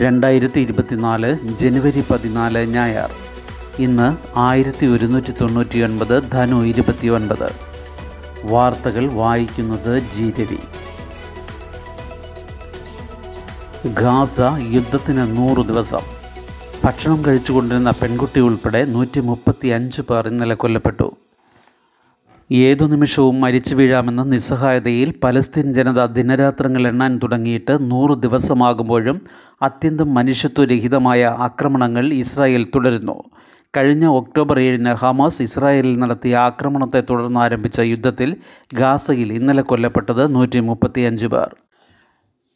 രണ്ടായിരത്തി ഇരുപത്തിനാല് ജനുവരി പതിനാല് ഞായർ. ഇന്ന് ആയിരത്തി ഒരുന്നൂറ്റി തൊണ്ണൂറ്റി ഒൻപത് ധനു ഇരുപത്തി ഒൻപത് വാർത്തകൾ വായിക്കുന്നത് ജി രവി. ഗാസ യുദ്ധത്തിന് നൂറ് ദിവസം. ഭക്ഷണം കഴിച്ചുകൊണ്ടിരുന്ന പെൺകുട്ടി ഉൾപ്പെടെ നൂറ്റി മുപ്പത്തി അഞ്ച് പേർ ഇന്നലെ കൊല്ലപ്പെട്ടു. ഏതു നിമിഷവും മരിച്ചു വീഴാമെന്ന നിസ്സഹായതയിൽ പലസ്തീൻ ജനത ദിനരാത്രങ്ങൾ എണ്ണാൻ തുടങ്ങിയിട്ട് നൂറ് ദിവസമാകുമ്പോഴും അത്യന്തം മനുഷ്യത്വരഹിതമായ ആക്രമണങ്ങൾ ഇസ്രായേൽ തുടരുന്നു. കഴിഞ്ഞ ഒക്ടോബർ ഏഴിന് ഹമാസ് ഇസ്രായേലിൽ നടത്തിയ ആക്രമണത്തെ തുടർന്ന് ആരംഭിച്ച യുദ്ധത്തിൽ ഗാസയിൽ ഇന്നലെ കൊല്ലപ്പെട്ടത് നൂറ്റി മുപ്പത്തിയഞ്ച് പേർ.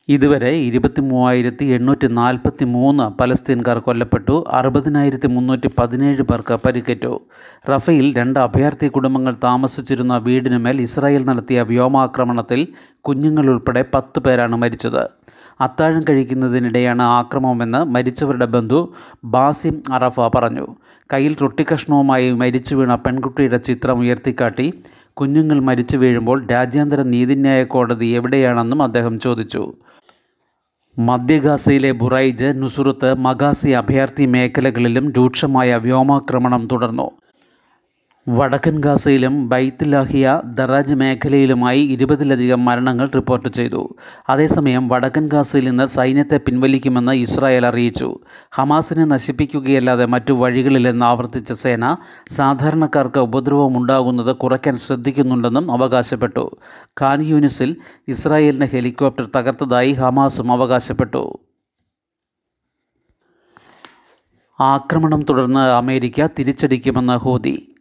ഇതുവരെ ഇരുപത്തി മൂവായിരത്തി എണ്ണൂറ്റി നാൽപ്പത്തി മൂന്ന് പലസ്തീൻകാർ കൊല്ലപ്പെട്ടു അറുപതിനായിരത്തി മുന്നൂറ്റി പതിനേഴ് പേർക്ക് പരിക്കേറ്റു. റഫയിൽ രണ്ട് അഭയാർത്ഥി കുടുംബങ്ങൾ താമസിച്ചിരുന്ന വീടിനുമേൽ ഇസ്രായേൽ നടത്തിയ വ്യോമാക്രമണത്തിൽ കുഞ്ഞുങ്ങളുൾപ്പെടെ പത്ത് പേരാണ് മരിച്ചത്. അത്താഴം കഴിക്കുന്നതിനിടെയാണ് ആക്രമണമെന്ന് മരിച്ചവരുടെ ബന്ധു ബാസിം അറഫ പറഞ്ഞു. കയ്യിൽ റൊട്ടിക്കഷ്ണവുമായി മരിച്ചു വീണ പെൺകുട്ടിയുടെ ചിത്രം ഉയർത്തിക്കാട്ടി കുഞ്ഞുങ്ങൾ മരിച്ചു വീഴുമ്പോൾ രാജ്യാന്തര നീതിന്യായ കോടതി എവിടെയാണെന്നും അദ്ദേഹം ചോദിച്ചു. മധ്യഗാസയിലെ ബുറൈജ് നുസുറത്ത് മഗാസി അഭയാർത്ഥി മേഖലകളിലും രൂക്ഷമായ വ്യോമാക്രമണം തുടർന്നു. വടക്കൻ ഗാസയിലും ബൈത്തിലാഹിയ ദറാജ് മേഖലയിലുമായി ഇരുപതിലധികം മരണങ്ങൾ റിപ്പോർട്ട് ചെയ്തു. അതേസമയം വടക്കൻ ഗാസയിൽ നിന്ന് സൈന്യത്തെ പിൻവലിക്കുമെന്ന് ഇസ്രായേൽ അറിയിച്ചു. ഹമാസിനെ നശിപ്പിക്കുകയല്ലാതെ മറ്റു വഴികളില്ലെന്ന് ആവർത്തിച്ച സേന സാധാരണക്കാർക്ക് ഉപദ്രവമുണ്ടാകുന്നത് കുറയ്ക്കാൻ ശ്രദ്ധിക്കുന്നുണ്ടെന്നും അവകാശപ്പെട്ടു. ഖാൻ യൂനിസിൽ ഇസ്രായേലിന്റെ ഹെലികോപ്റ്റർ തകർത്തതായി ഹമാസും അവകാശപ്പെട്ടു. ആക്രമണം തുടർന്ന് അമേരിക്ക തിരിച്ചടിക്കുമെന്ന് ഹൂതി.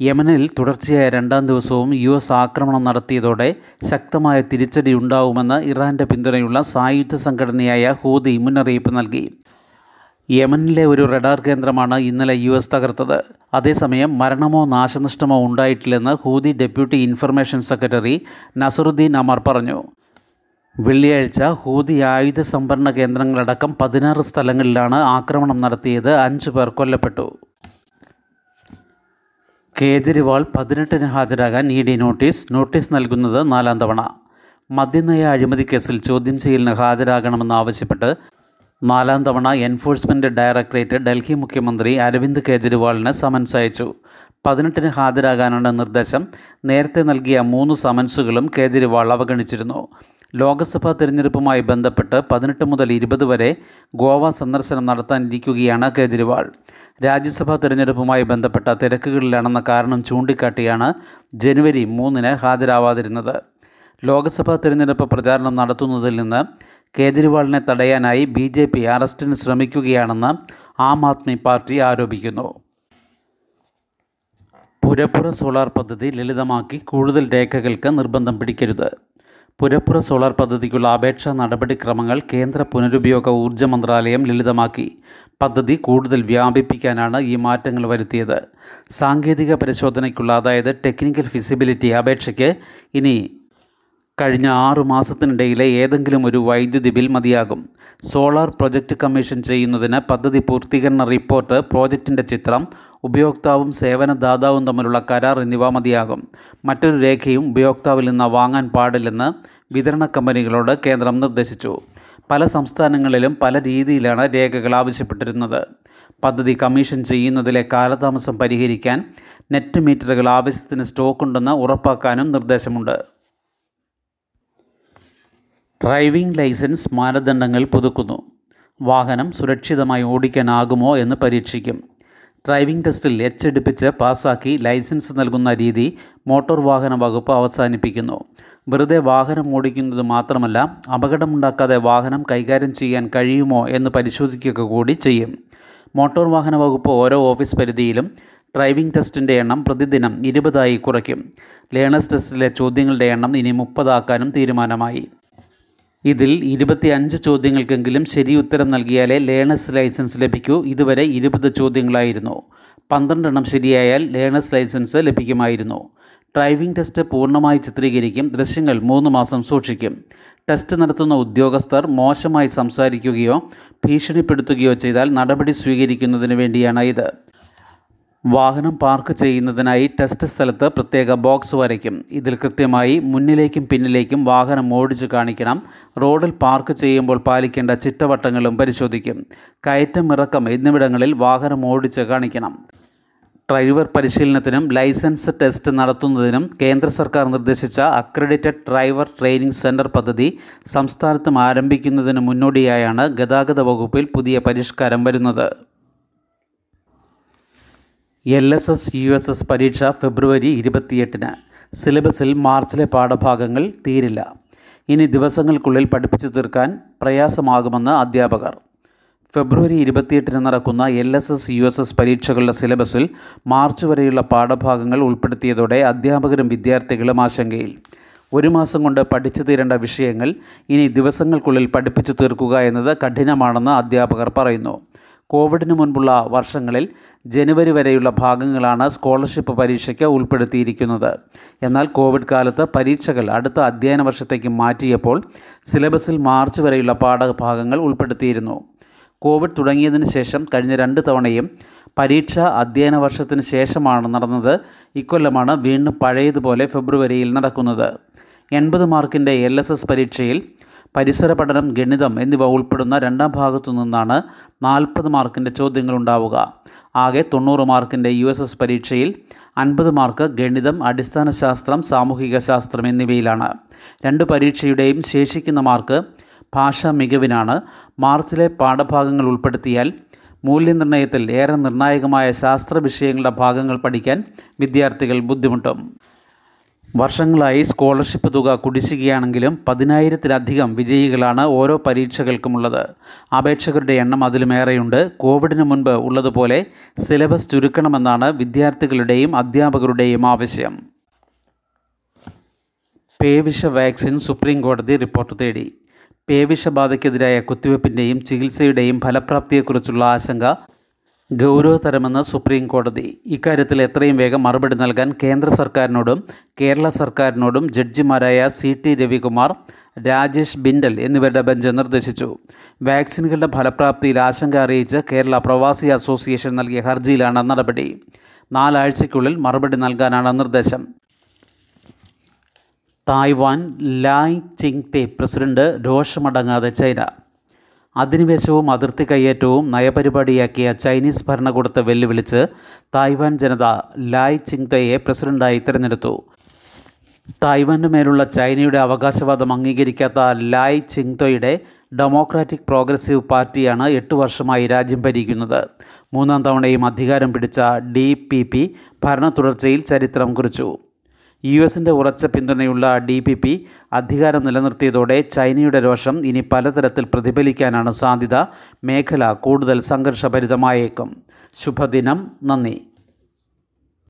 യമനിൽ തുടർച്ചയായ രണ്ടാം ദിവസവും യു എസ് ആക്രമണം നടത്തിയതോടെ ശക്തമായ തിരിച്ചടി ഉണ്ടാവുമെന്ന് ഇറാന്റെ പിന്തുണയുള്ള സായുധ സംഘടനയായ ഹൂതി മുന്നറിയിപ്പ് നൽകി. യമനിലെ ഒരു റഡാർ കേന്ദ്രമാണ് ഇന്നലെ യു എസ് തകർത്തത്. അതേസമയം മരണമോ നാശനഷ്ടമോ ഉണ്ടായിട്ടില്ലെന്ന് Houthi deputy information secretary Nasruddin Amer പറഞ്ഞു. വെള്ളിയാഴ്ച ഹൂതി ആയുധ സംഭരണ കേന്ദ്രങ്ങളടക്കം പതിനാറ് സ്ഥലങ്ങളിലാണ് ആക്രമണം നടത്തിയത്. അഞ്ചു പേർ കൊല്ലപ്പെട്ടു. കേജ്രിവാൾ പതിനെട്ടിന് ഹാജരാകാൻ ഇ ഡി നോട്ടീസ് നോട്ടീസ് നൽകുന്നത് നാലാം തവണ. മദ്യനയ അഴിമതി കേസിൽ ചോദ്യം ചെയ്യലിന് ഹാജരാകണമെന്നാവശ്യപ്പെട്ട് നാലാം തവണ എൻഫോഴ്സ്മെന്റ് ഡയറക്ടറേറ്റ് ഡൽഹി മുഖ്യമന്ത്രി അരവിന്ദ് കേജ്രിവാളിന് സമൻസ് അയച്ചു. പതിനെട്ടിന് ഹാജരാകാനാണ് നിർദ്ദേശം. നേരത്തെ നൽകിയ മൂന്ന് സമൻസുകളും കേജ്രിവാൾ അവഗണിച്ചിരുന്നു. ലോക്സഭാ തിരഞ്ഞെടുപ്പുമായി ബന്ധപ്പെട്ട് പതിനെട്ട് മുതൽ ഇരുപത് വരെ ഗോവ സന്ദർശനം നടത്താനിരിക്കുകയാണ് കേജ്രിവാൾ. രാജ്യസഭാ തിരഞ്ഞെടുപ്പുമായി ബന്ധപ്പെട്ട തിരക്കുകളിലാണെന്ന കാരണം ചൂണ്ടിക്കാട്ടിയാണ് ജനുവരി മൂന്നിന് ഹാജരാവാതിരുന്നത്. ലോക്സഭാ തിരഞ്ഞെടുപ്പ് പ്രചാരണം നടത്തുന്നതിൽ നിന്ന് കേജ്രിവാളിനെ തടയാനായി ബി ജെ പി അറസ്റ്റിന് ശ്രമിക്കുകയാണെന്ന് ആം ആദ്മി പാർട്ടി ആരോപിക്കുന്നു. പുരപ്പുറ സോളാർ പദ്ധതി ലളിതമാക്കി കൂടുതൽ രേഖകൾക്ക് നിർബന്ധം പിടിക്കരുത്. പുരപ്പുറ സോളാർ പദ്ധതിക്കുള്ള അപേക്ഷാ നടപടിക്രമങ്ങൾ കേന്ദ്ര പുനരുപയോഗ ഊർജ മന്ത്രാലയം ലളിതമാക്കി. പദ്ധതി കൂടുതൽ വ്യാപിപ്പിക്കാനാണ് ഈ മാറ്റങ്ങൾ വരുത്തിയത്. സാങ്കേതിക പരിശോധനയ്ക്കുള്ള അതായത് ടെക്നിക്കൽ ഫിസിബിലിറ്റി അപേക്ഷയ്ക്ക് ഇനി കഴിഞ്ഞ ആറു മാസത്തിനിടയിലെ ഏതെങ്കിലും ഒരു വൈദ്യുതി ബിൽ മതിയാകും. സോളാർ പ്രൊജക്റ്റ് കമ്മീഷൻ ചെയ്യുന്നതിന് പദ്ധതി പൂർത്തീകരണ റിപ്പോർട്ട് പ്രോജക്റ്റിന്റെ ചിത്രം ഉപയോക്താവും സേവനദാതാവും തമ്മിലുള്ള കരാർ എന്നിവ മതിയാകും. മറ്റൊരു രേഖയും ഉപയോക്താവിൽ നിന്ന് വാങ്ങാൻ പാടില്ലെന്ന് വിതരണ കമ്പനികളോട് കേന്ദ്രം നിർദ്ദേശിച്ചു. പല സംസ്ഥാനങ്ങളിലും പല രീതിയിലാണ് രേഖകൾ ആവശ്യപ്പെട്ടിരുന്നത്. പദ്ധതി കമ്മീഷൻ ചെയ്യുന്നതിലെ കാലതാമസം പരിഹരിക്കാൻ നെറ്റ് മീറ്ററുകൾ ആവശ്യത്തിന് സ്റ്റോക്കുണ്ടെന്ന് ഉറപ്പാക്കാനും നിർദ്ദേശമുണ്ട്. ഡ്രൈവിംഗ് ലൈസൻസ് മാനദണ്ഡങ്ങൾ പുതുക്കുന്നു. വാഹനം സുരക്ഷിതമായി ഓടിക്കാനാകുമോ എന്ന് പരീക്ഷിക്കും. ഡ്രൈവിംഗ് ടെസ്റ്റിൽ എച്ചെടുപ്പിച്ച് പാസ്സാക്കി ലൈസൻസ് നൽകുന്ന രീതി മോട്ടോർ വാഹന വകുപ്പ് അവസാനിപ്പിക്കുന്നു. വെറുതെ വാഹനം ഓടിക്കുന്നത് മാത്രമല്ല അപകടമുണ്ടാക്കാതെ വാഹനം കൈകാര്യം ചെയ്യാൻ കഴിയുമോ എന്ന് പരിശോധിക്കുക കൂടി ചെയ്യും. മോട്ടോർ വാഹന വകുപ്പ് ഓരോ ഓഫീസ് പരിധിയിലും ഡ്രൈവിംഗ് ടെസ്റ്റിന്റെ എണ്ണം പ്രതിദിനം ഇരുപതായി കുറയ്ക്കും. ലേണേഴ്സ് ടെസ്റ്റിലെ ചോദ്യങ്ങളുടെ എണ്ണം ഇനി മുപ്പതാക്കാനും തീരുമാനമായി. ഇതിൽ ഇരുപത്തിയഞ്ച് ചോദ്യങ്ങൾക്കെങ്കിലും ശരി ഉത്തരം നൽകിയാലേ ലേണേഴ്സ് ലൈസൻസ് ലഭിക്കൂ. ഇതുവരെ ഇരുപത് ചോദ്യങ്ങളായിരുന്നു. പന്ത്രണ്ടെണ്ണം ശരിയായാൽ ലേണേഴ്സ് ലൈസൻസ് ലഭിക്കുമായിരുന്നു. ഡ്രൈവിംഗ് ടെസ്റ്റ് പൂർണമായി ചിത്രീകരിക്കും. ദൃശ്യങ്ങൾ മൂന്ന് മാസം സൂക്ഷിക്കും. ടെസ്റ്റ് നടത്തുന്ന ഉദ്യോഗസ്ഥർ മോശമായി സംസാരിക്കുകയോ ഭീഷണിപ്പെടുത്തുകയോ ചെയ്താൽ നടപടി സ്വീകരിക്കുന്നതിന് വേണ്ടിയാണ് ഇത് വാഹനം പാർക്ക് ചെയ്യുന്നതിനായി ടെസ്റ്റ് സ്ഥലത്ത് പ്രത്യേക ബോക്സ് വരയ്ക്കും. ഇതിൽ കൃത്യമായി മുന്നിലേക്കും പിന്നിലേക്കും വാഹനം ഓടിച്ചു കാണിക്കണം. റോഡിൽ പാർക്ക് ചെയ്യുമ്പോൾ പാലിക്കേണ്ട ചിട്ടവട്ടങ്ങളും പരിശോധിക്കും. കയറ്റം ഇറക്കം എന്നിവിടങ്ങളിൽ വാഹനം ഓടിച്ച് കാണിക്കണം. ഡ്രൈവർ പരിശീലനത്തിനും ലൈസൻസ് ടെസ്റ്റ് നടത്തുന്നതിനും കേന്ദ്ര സർക്കാർ നിർദ്ദേശിച്ച അക്രഡിറ്റഡ് ഡ്രൈവർ ട്രെയിനിംഗ് സെന്റർ പദ്ധതി സംസ്ഥാനത്തും ആരംഭിക്കുന്നതിന് മുന്നോടിയായാണ് ഗതാഗത വകുപ്പിൽ പുതിയ പരിഷ്കാരം വരുന്നത്. L S S U S S പരീക്ഷ ഫെബ്രുവരി ഇരുപത്തിയെട്ടിന്. സിലബസിൽ മാർച്ചിലെ പാഠഭാഗങ്ങൾ തീരില്ല. ഇനി ദിവസങ്ങൾക്കുള്ളിൽ പഠിപ്പിച്ചു തീർക്കാൻ പ്രയാസമാകുമെന്ന് അധ്യാപകർ. ഫെബ്രുവരി ഇരുപത്തിയെട്ടിന് നടക്കുന്ന L S S U S S പരീക്ഷകളുടെ സിലബസിൽ മാർച്ച് വരെയുള്ള പാഠഭാഗങ്ങൾ ഉൾപ്പെടുത്തിയതോടെ അധ്യാപകരും വിദ്യാർത്ഥികളും ആശങ്കയിൽ. ഒരു മാസം കൊണ്ട് പഠിച്ചു തീരേണ്ട വിഷയങ്ങൾ ഇനി ദിവസങ്ങൾക്കുള്ളിൽ പഠിപ്പിച്ചു തീർക്കുക എന്നത് കഠിനമാണെന്ന് അധ്യാപകർ പറയുന്നു. കോവിഡിന് മുൻപുള്ള വർഷങ്ങളിൽ ജനുവരി വരെയുള്ള ഭാഗങ്ങളാണ് സ്കോളർഷിപ്പ് പരീക്ഷയ്ക്ക് ഉൾപ്പെടുത്തിയിരിക്കുന്നത്. എന്നാൽ കോവിഡ് കാലത്ത് പരീക്ഷകൾ അടുത്ത അധ്യയന വർഷത്തേക്ക് മാറ്റിയപ്പോൾ സിലബസിൽ മാർച്ച് വരെയുള്ള പാഠഭാഗങ്ങൾ ഉൾപ്പെടുത്തിയിരുന്നു. കോവിഡ് തുടങ്ങിയതിന് ശേഷം കഴിഞ്ഞ രണ്ട് തവണയും പരീക്ഷ അധ്യയന വർഷത്തിന് ശേഷമാണ് നടന്നത്. ഇക്കൊല്ലമാണ് വീണ്ടും പഴയതുപോലെ ഫെബ്രുവരിയിൽ നടക്കുന്നത്. എൺപത് മാർക്കിന്റെ എൽ പരീക്ഷയിൽ പരിസര പഠനം ഗണിതം എന്നിവ ഉൾപ്പെടുന്ന രണ്ടാം ഭാഗത്തു നിന്നാണ് നാൽപ്പത് മാർക്കിന്റെ ചോദ്യങ്ങൾ ഉണ്ടാവുക ആകെ തൊണ്ണൂറ് മാർക്കിന്റെ യു എസ് എസ് പരീക്ഷയിൽ അൻപത് മാർക്ക് ഗണിതം അടിസ്ഥാന ശാസ്ത്രം സാമൂഹിക ശാസ്ത്രം എന്നിവയിലാണ്. രണ്ട് പരീക്ഷയുടെയും ശേഷിക്കുന്ന മാർക്ക് ഭാഷാ മികവിനാണ്. മാർച്ചിലെ പാഠഭാഗങ്ങൾ ഉൾപ്പെടുത്തിയാൽ മൂല്യനിർണയത്തിൽ ഏറെ നിർണായകമായ ശാസ്ത്ര വിഷയങ്ങളുടെ ഭാഗങ്ങൾ പഠിക്കാൻ വിദ്യാർത്ഥികൾ ബുദ്ധിമുട്ടും. വർഷങ്ങളായി സ്കോളർഷിപ്പ് തുക കുടിശ്ശികയാണെങ്കിലും പതിനായിരത്തിലധികം വിജയികളാണ് ഓരോ പരീക്ഷകൾക്കുമുള്ളത്. അപേക്ഷകരുടെ എണ്ണം അതിലുമേറെയുണ്ട്. കോവിഡിന് മുൻപ് ഉള്ളതുപോലെ സിലബസ് ചുരുക്കണമെന്നാണ് വിദ്യാർത്ഥികളുടെയും അധ്യാപകരുടെയും ആവശ്യം. പേവിഷ വാക്സിൻ സുപ്രീം കോടതി റിപ്പോർട്ട് തേടി. പേവിഷബാധയ്ക്കെതിരായ കുത്തിവയ്പ്പിന്റെയും ചികിത്സയുടെയും ഫലപ്രാപ്തിയെക്കുറിച്ചുള്ള ആശങ്ക ഗൗരവതരമെന്ന് സുപ്രീം കോടതി ഇക്കാര്യത്തിൽ എത്രയും വേഗം മറുപടി നൽകാൻ കേന്ദ്ര സർക്കാരിനോടും കേരള സർക്കാരിനോടും ജഡ്ജിമാരായ സി ടി രവികുമാർ രാജേഷ് ബിൻഡൽ എന്നിവരുടെ ബെഞ്ച് നിർദ്ദേശിച്ചു. വാക്സിനുകളുടെ ഫലപ്രാപ്തിയിൽ ആശങ്ക അറിയിച്ച് കേരള പ്രവാസി അസോസിയേഷൻ നൽകിയ ഹർജിയിലാണ് നടപടി. നാലാഴ്ചയ്ക്കുള്ളിൽ മറുപടി നൽകാനാണ് നിർദ്ദേശം. Taiwan Lai Ching Te president രോഷമടങ്ങാതെ China. അധിനിവേശവും അതിർത്തി കയ്യേറ്റവും നയപരിപാടിയാക്കിയ ചൈനീസ് ഭരണകൂടത്തെ വെല്ലുവിളിച്ച് തായ്വാൻ ജനത ലായ് ചിങ്തയെ പ്രസിഡന്റായി തിരഞ്ഞെടുത്തു. തായ്വാനു മേലുള്ള ചൈനയുടെ അവകാശവാദം അംഗീകരിക്കാത്ത ലായ് ചിങ്തോയുടെ ഡെമോക്രാറ്റിക് പ്രോഗ്രസീവ് പാർട്ടിയാണ് എട്ട് വർഷമായി രാജ്യം ഭരിക്കുന്നത്. മൂന്നാം തവണയും അധികാരം പിടിച്ച ഡി പി പി ഭരണ തുടർച്ചയിൽ ചരിത്രം കുറിച്ചു. യു എസിന്റെ ഉറച്ച പിന്തുണയുള്ള ഡി പി പി അധികാരം നിലനിർത്തിയതോടെ ചൈനയുടെ രോഷം ഇനി പലതരത്തിൽ പ്രതിഫലിക്കാനാണ് സാധ്യത. മേഖല കൂടുതൽ സംഘർഷഭരിതമായേക്കും. ശുഭദിനം. നന്ദി.